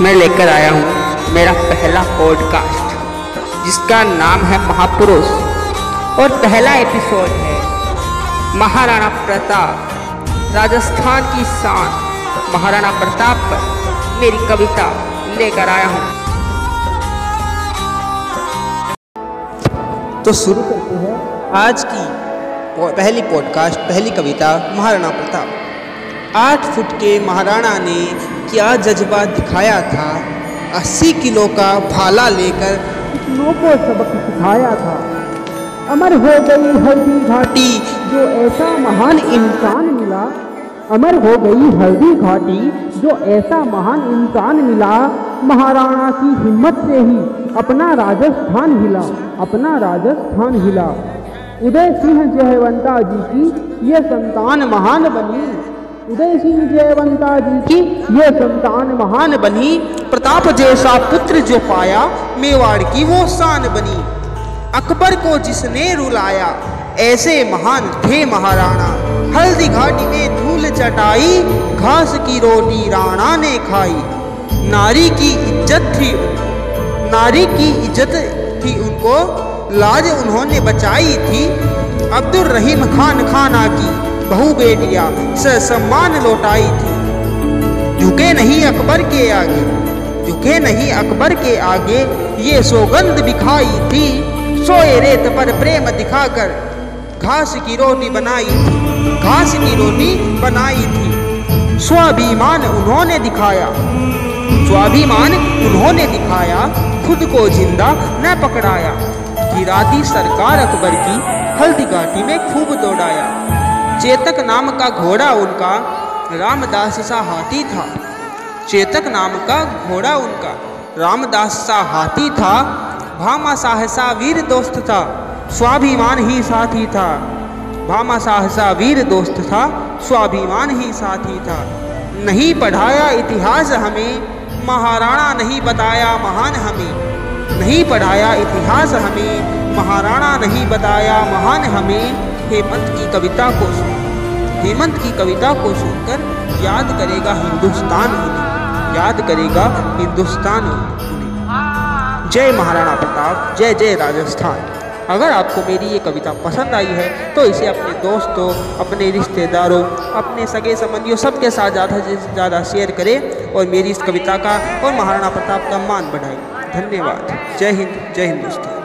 मैं लेकर आया हूँ मेरा पहला पॉडकास्ट जिसका नाम है महापुरुष। और पहला एपिसोड है महाराणा प्रताप, राजस्थान की शान। महाराणा प्रताप पर मेरी कविता लेकर आया हूँ। तो शुरू करते हैं आज की पहली पॉडकास्ट पहली कविता महाराणा प्रताप। आठ फुट के महाराणा ने क्या जज्बा दिखाया था? अस्सी किलो का भाला लेकर कितनों को सबक सिखाया था। अमर हो गई हल्दी घाटी, जो ऐसा महान इंसान मिला। अमर हो गई हल्दी घाटी, जो ऐसा महान इंसान मिला। महाराणा की हिम्मत से ही अपना राजस्थान हिला, अपना राजस्थान हिला। उदय सिंह जयवंता जी की ये संतान महान बनी। उदय सिंह जयवंता जी की ये संतान महान बनी। प्रताप जैसा पुत्र जो पाया, मेवाड़ की वो शान बनी। अकबर को जिसने रुलाया, ऐसे महान थे महाराणा। हल्दी घाटी में धूल चटाई, घास की रोटी राणा ने खाई। नारी की इज़्ज़त थी, नारी की इज़्ज़त थी उनको, लाज उन्होंने बचाई थी। अब्दुल रहीम खान खाना की। बहु बेटियाँ सम्मान लौटाई थी। झुके नहीं अकबर के आगे, झुके नहीं अकबर के आगे, ये सौगंध दिखाई थी। सोए रेत पर प्रेम दिखाकर घास की रोटी बनाई थी, घास की रोटी बनाई थी। स्वाभिमान उन्होंने दिखाया, स्वाभिमान उन्होंने दिखाया, खुद को ज़िंदा न पकड़ाया। गिरा दी सरकार अकबर की हल्दी घाटी में खूब दौड़ाया। चेतक नाम का घोड़ा उनका, रामदास सा हाथी था। चेतक नाम का घोड़ा उनका, रामदास सा हाथी था। भामा साहसा वीर दोस्त था, स्वाभिमान ही साथी था। भामा साहसा वीर दोस्त था, स्वाभिमान ही साथी था। नहीं पढ़ाया इतिहास हमें, महाराणा नहीं बताया महान हमें। नहीं पढ़ाया इतिहास हमें, महाराणा नहीं बताया महान हमें। हेमंत की कविता को सुन। हेमंत की कविता को सुनकर याद करेगा हिंदुस्तान उन्हें याद करेगा हिंदुस्तान उन्हें जय महाराणा प्रताप, जय जय राजस्थान। अगर आपको मेरी ये कविता पसंद आई है तो इसे अपने दोस्तों, अपने रिश्तेदारों, अपने सगे संबंधियों, सबके साथ ज़्यादा से ज़्यादा शेयर करें और मेरी इस कविता का और महाराणा प्रताप का मान बढ़ाएँ। धन्यवाद। जय हिंद, जय हिंदुस्तान।